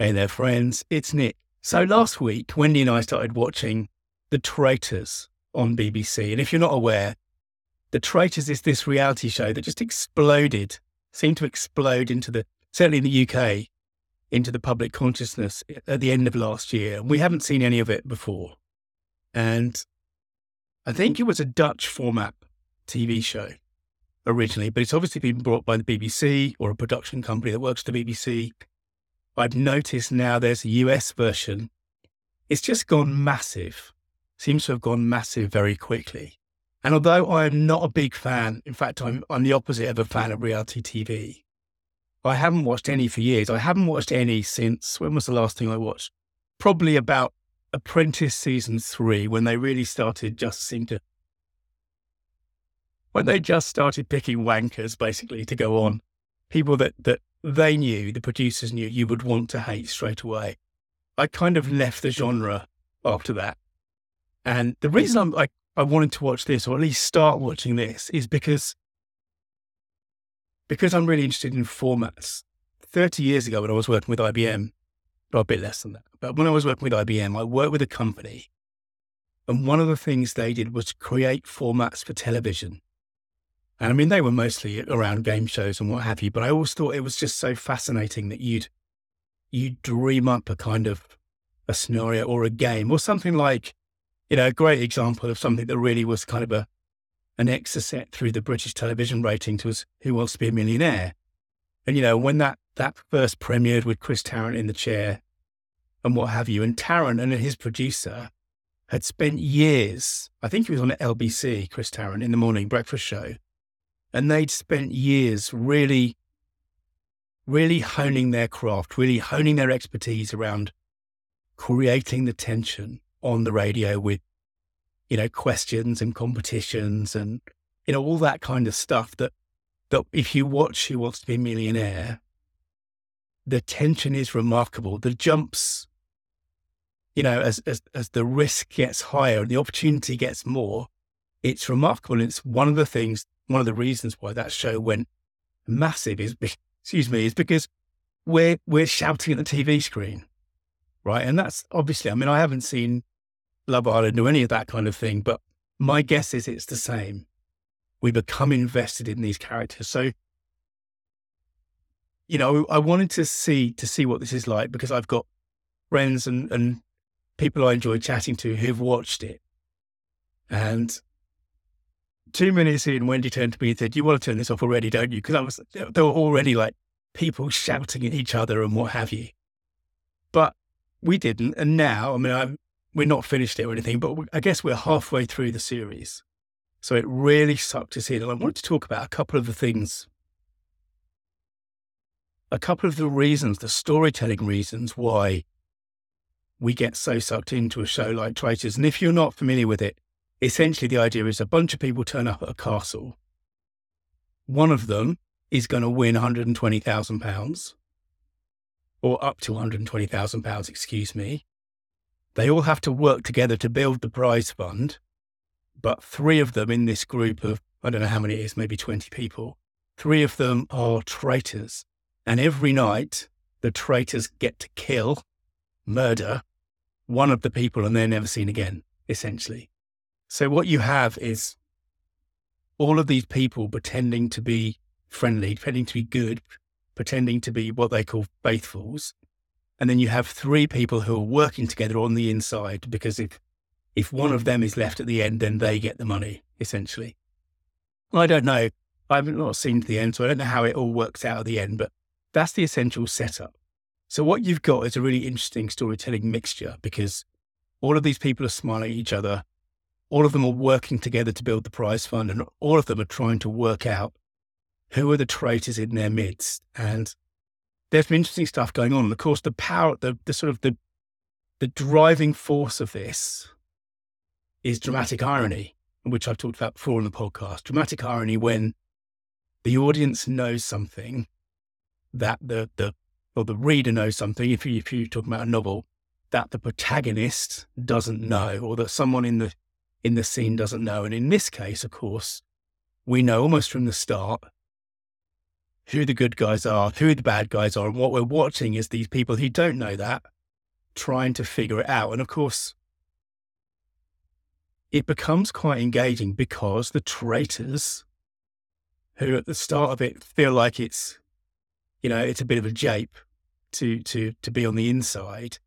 Hey there, friends. It's Nick. So last week, Wendy and I started watching The Traitors on BBC. And if you're not aware, The Traitors is this reality show that just exploded, seemed to explode into the, certainly in the UK, into the public consciousness at the end of last year. We haven't seen any of it before. And I think it was a Dutch format TV show originally, but it's obviously been brought by the BBC or a production company that works for the BBC I've noticed now there's a US version. It's just gone massive, seems to have gone massive very quickly. And although I'm not a big fan, in fact, I'm, I'm the opposite of a fan of reality TV, I haven't watched any for years. I haven't watched any since when was the last thing I watched? Probably about Apprentice season three, when they really started just seem to, when they just started picking wankers basically to go on, people that, that they knew, the producers knew you would want to hate straight away. I kind of left the genre after that. And the reason I'm, I, I wanted to watch this, or at least start watching this, is because because I'm really interested in formats. 30 years ago, when I was working with IBM, or a bit less than that, but when I was working with IBM, I worked with a company. And one of the things they did was create formats for television and I mean, they were mostly around game shows and what have you, but I always thought it was just so fascinating that you'd, you'd dream up a kind of a scenario or a game or something like, you know, a great example of something that really was kind of a, an exocet through the British television ratings was Who Wants to Be a Millionaire? And, you know, when that, that first premiered with Chris Tarrant in the chair and what have you, and Tarrant and his producer had spent years, I think he was on LBC, Chris Tarrant, in the morning breakfast show, and they'd spent years really, really honing their craft, really honing their expertise around creating the tension on the radio with, you know, questions and competitions and, you know, all that kind of stuff that, that if you watch Who Wants to Be a Millionaire, the tension is remarkable. The jumps, you know, as, as, as the risk gets higher and the opportunity gets more, it's remarkable. It's one of the things one of the reasons why that show went massive is, excuse me, is because we're we're shouting at the TV screen, right? And that's obviously, I mean, I haven't seen Love Island or any of that kind of thing, but my guess is it's the same. We become invested in these characters, so you know, I wanted to see to see what this is like because I've got friends and and people I enjoy chatting to who've watched it, and two minutes in, Wendy turned to me and said, You want to turn this off already, don't you? Because I was, there were already like people shouting at each other and what have you. But we didn't. And now, I mean, I'm, we're not finished it or anything, but I guess we're halfway through the series. So it really sucked us in. And I wanted to talk about a couple of the things, a couple of the reasons, the storytelling reasons why we get so sucked into a show like Traitors. And if you're not familiar with it, essentially the idea is a bunch of people turn up at a castle. One of them is going to win £120,000 or up to £120,000, excuse me. They all have to work together to build the prize fund. But three of them in this group of, I don't know how many it is, maybe 20 people, three of them are traitors. And every night, the traitors get to kill, murder one of the people and they're never seen again, essentially. So what you have is all of these people pretending to be friendly, pretending to be good, pretending to be what they call faithfuls. And then you have three people who are working together on the inside because if if one of them is left at the end, then they get the money, essentially. I don't know. I haven't not seen to the end, so I don't know how it all works out at the end, but that's the essential setup. So what you've got is a really interesting storytelling mixture because all of these people are smiling at each other all of them are working together to build the prize fund, and all of them are trying to work out who are the traitors in their midst. And there's some interesting stuff going on. And of course, the power, the, the sort of the the driving force of this is dramatic irony, which I've talked about before in the podcast. Dramatic irony when the audience knows something that the the or the reader knows something. If you if you're talking about a novel, that the protagonist doesn't know, or that someone in the in the scene doesn't know. And in this case, of course, we know almost from the start who the good guys are, who the bad guys are. And what we're watching is these people who don't know that trying to figure it out. And of course, it becomes quite engaging because the traitors who at the start of it feel like it's, you know, it's a bit of a jape to, to, to be on the inside,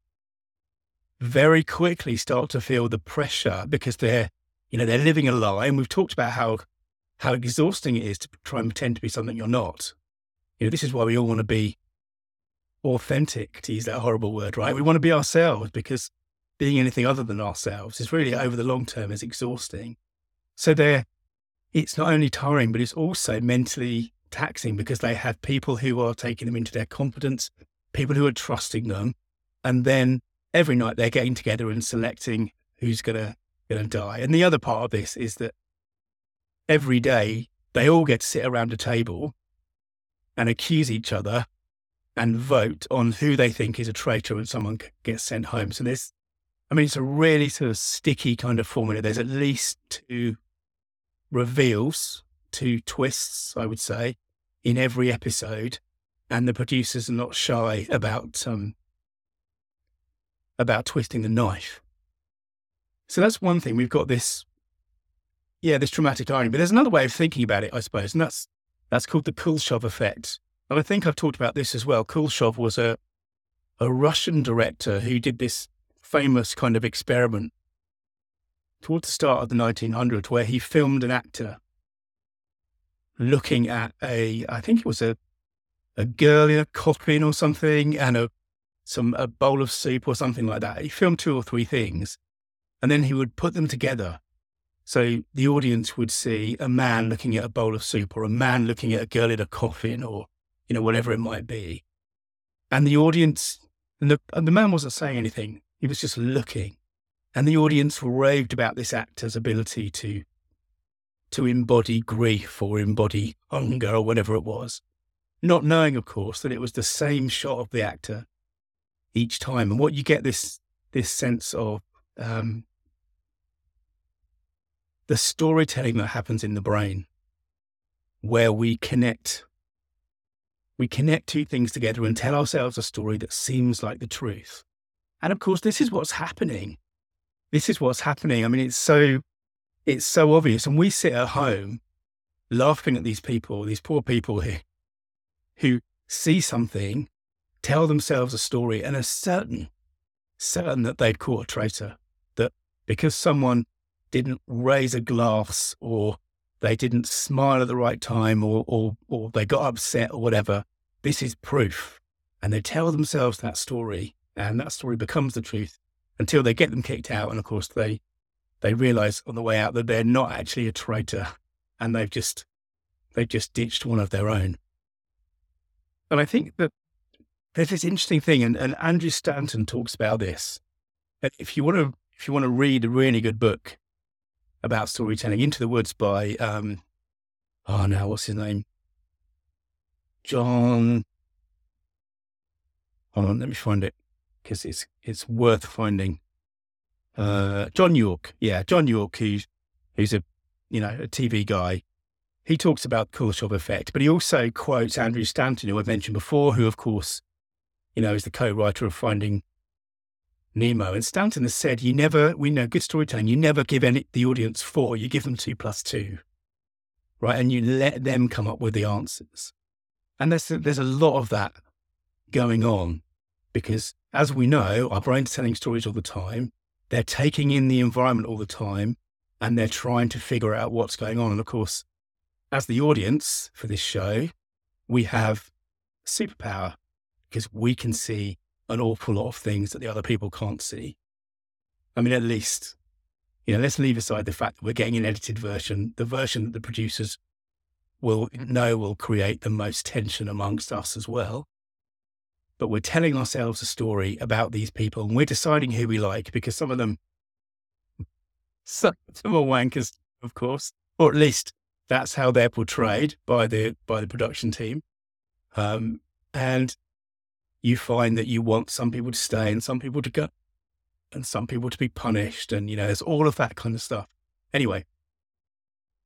very quickly start to feel the pressure because they're, you know, they're living a lie. And we've talked about how, how exhausting it is to try and pretend to be something you're not. You know, this is why we all want to be authentic, to use that horrible word, right? We want to be ourselves because being anything other than ourselves is really over the long term is exhausting. So they're, it's not only tiring, but it's also mentally taxing because they have people who are taking them into their confidence, people who are trusting them. And then every night they're getting together and selecting who's going to, going to die. And the other part of this is that every day they all get to sit around a table and accuse each other and vote on who they think is a traitor and someone gets sent home. So there's, I mean, it's a really sort of sticky kind of formula. There's at least two reveals, two twists, I would say, in every episode. And the producers are not shy about, um, about twisting the knife. So that's one thing. We've got this, yeah, this traumatic irony. But there's another way of thinking about it, I suppose, and that's that's called the Kuleshov effect. And I think I've talked about this as well. Kuleshov was a, a Russian director who did this famous kind of experiment towards the start of the 1900s where he filmed an actor looking at a, I think it was a, a girl in a coffin or something and a, some, a bowl of soup or something like that. He filmed two or three things and then he would put them together so the audience would see a man looking at a bowl of soup or a man looking at a girl in a coffin or, you know, whatever it might be. And the audience, and the, and the man wasn't saying anything. He was just looking. And the audience raved about this actor's ability to, to embody grief or embody hunger or whatever it was. Not knowing, of course, that it was the same shot of the actor each time. And what you get this, this sense of, um, the storytelling that happens in the brain where we connect we connect two things together and tell ourselves a story that seems like the truth. And of course this is what's happening. This is what's happening. I mean it's so it's so obvious. And we sit at home laughing at these people these poor people who who see something tell themselves a story and are certain certain that they'd caught a traitor that because someone didn't raise a glass or they didn't smile at the right time or, or, or they got upset or whatever. This is proof. And they tell themselves that story and that story becomes the truth until they get them kicked out. And of course, they, they realize on the way out that they're not actually a traitor and they've just, they've just ditched one of their own. And I think that there's this interesting thing, and, and Andrew Stanton talks about this. If you want to, if you want to read a really good book, about storytelling. Into the Woods by, um, oh no, what's his name? John. Hold on, let me find it because it's it's worth finding. Uh, John Yorke, yeah, John Yorke, who's who's a you know a TV guy. He talks about Kuleshov effect, but he also quotes Andrew Stanton, who I mentioned before, who of course, you know, is the co-writer of Finding Nemo. And Stanton has said, you never, we know good storytelling, you never give any, the audience four, you give them two plus two, right? And you let them come up with the answers. And there's, there's a lot of that going on because as we know, our brain's are telling stories all the time. They're taking in the environment all the time and they're trying to figure out what's going on. And of course, as the audience for this show, we have superpower because we can see an awful lot of things that the other people can't see. I mean, at least, you know, let's leave aside the fact that we're getting an edited version, the version that the producers will know will create the most tension amongst us as well. But we're telling ourselves a story about these people and we're deciding who we like because some of them, some, are wankers, of course, or at least that's how they're portrayed by the by the production team. Um, and you find that you want some people to stay and some people to go and some people to be punished. And, you know, there's all of that kind of stuff. Anyway,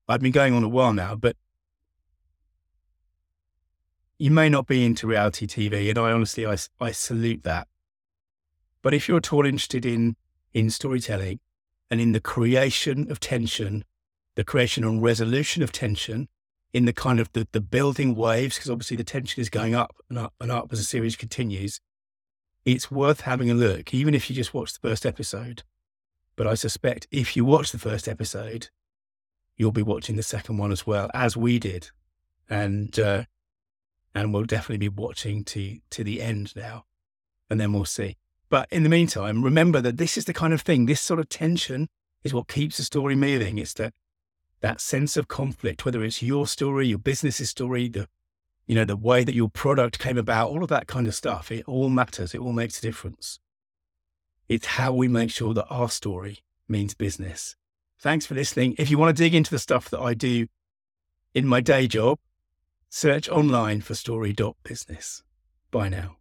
I've been going on a while now, but you may not be into reality TV, and I honestly, I, I salute that. But if you're at all interested in, in storytelling and in the creation of tension, the creation and resolution of tension, in the kind of the, the building waves, because obviously the tension is going up and up and up as the series continues, it's worth having a look, even if you just watch the first episode. But I suspect if you watch the first episode, you'll be watching the second one as well, as we did. And uh, and we'll definitely be watching to to the end now, and then we'll see. But in the meantime, remember that this is the kind of thing. This sort of tension is what keeps the story moving. It's that that sense of conflict, whether it's your story, your business's story, the you know the way that your product came about, all of that kind of stuff. It all matters. It all makes a difference. It's how we make sure that our story means business. Thanks for listening. If you want to dig into the stuff that I do in my day job, Search online for story.business. Bye now.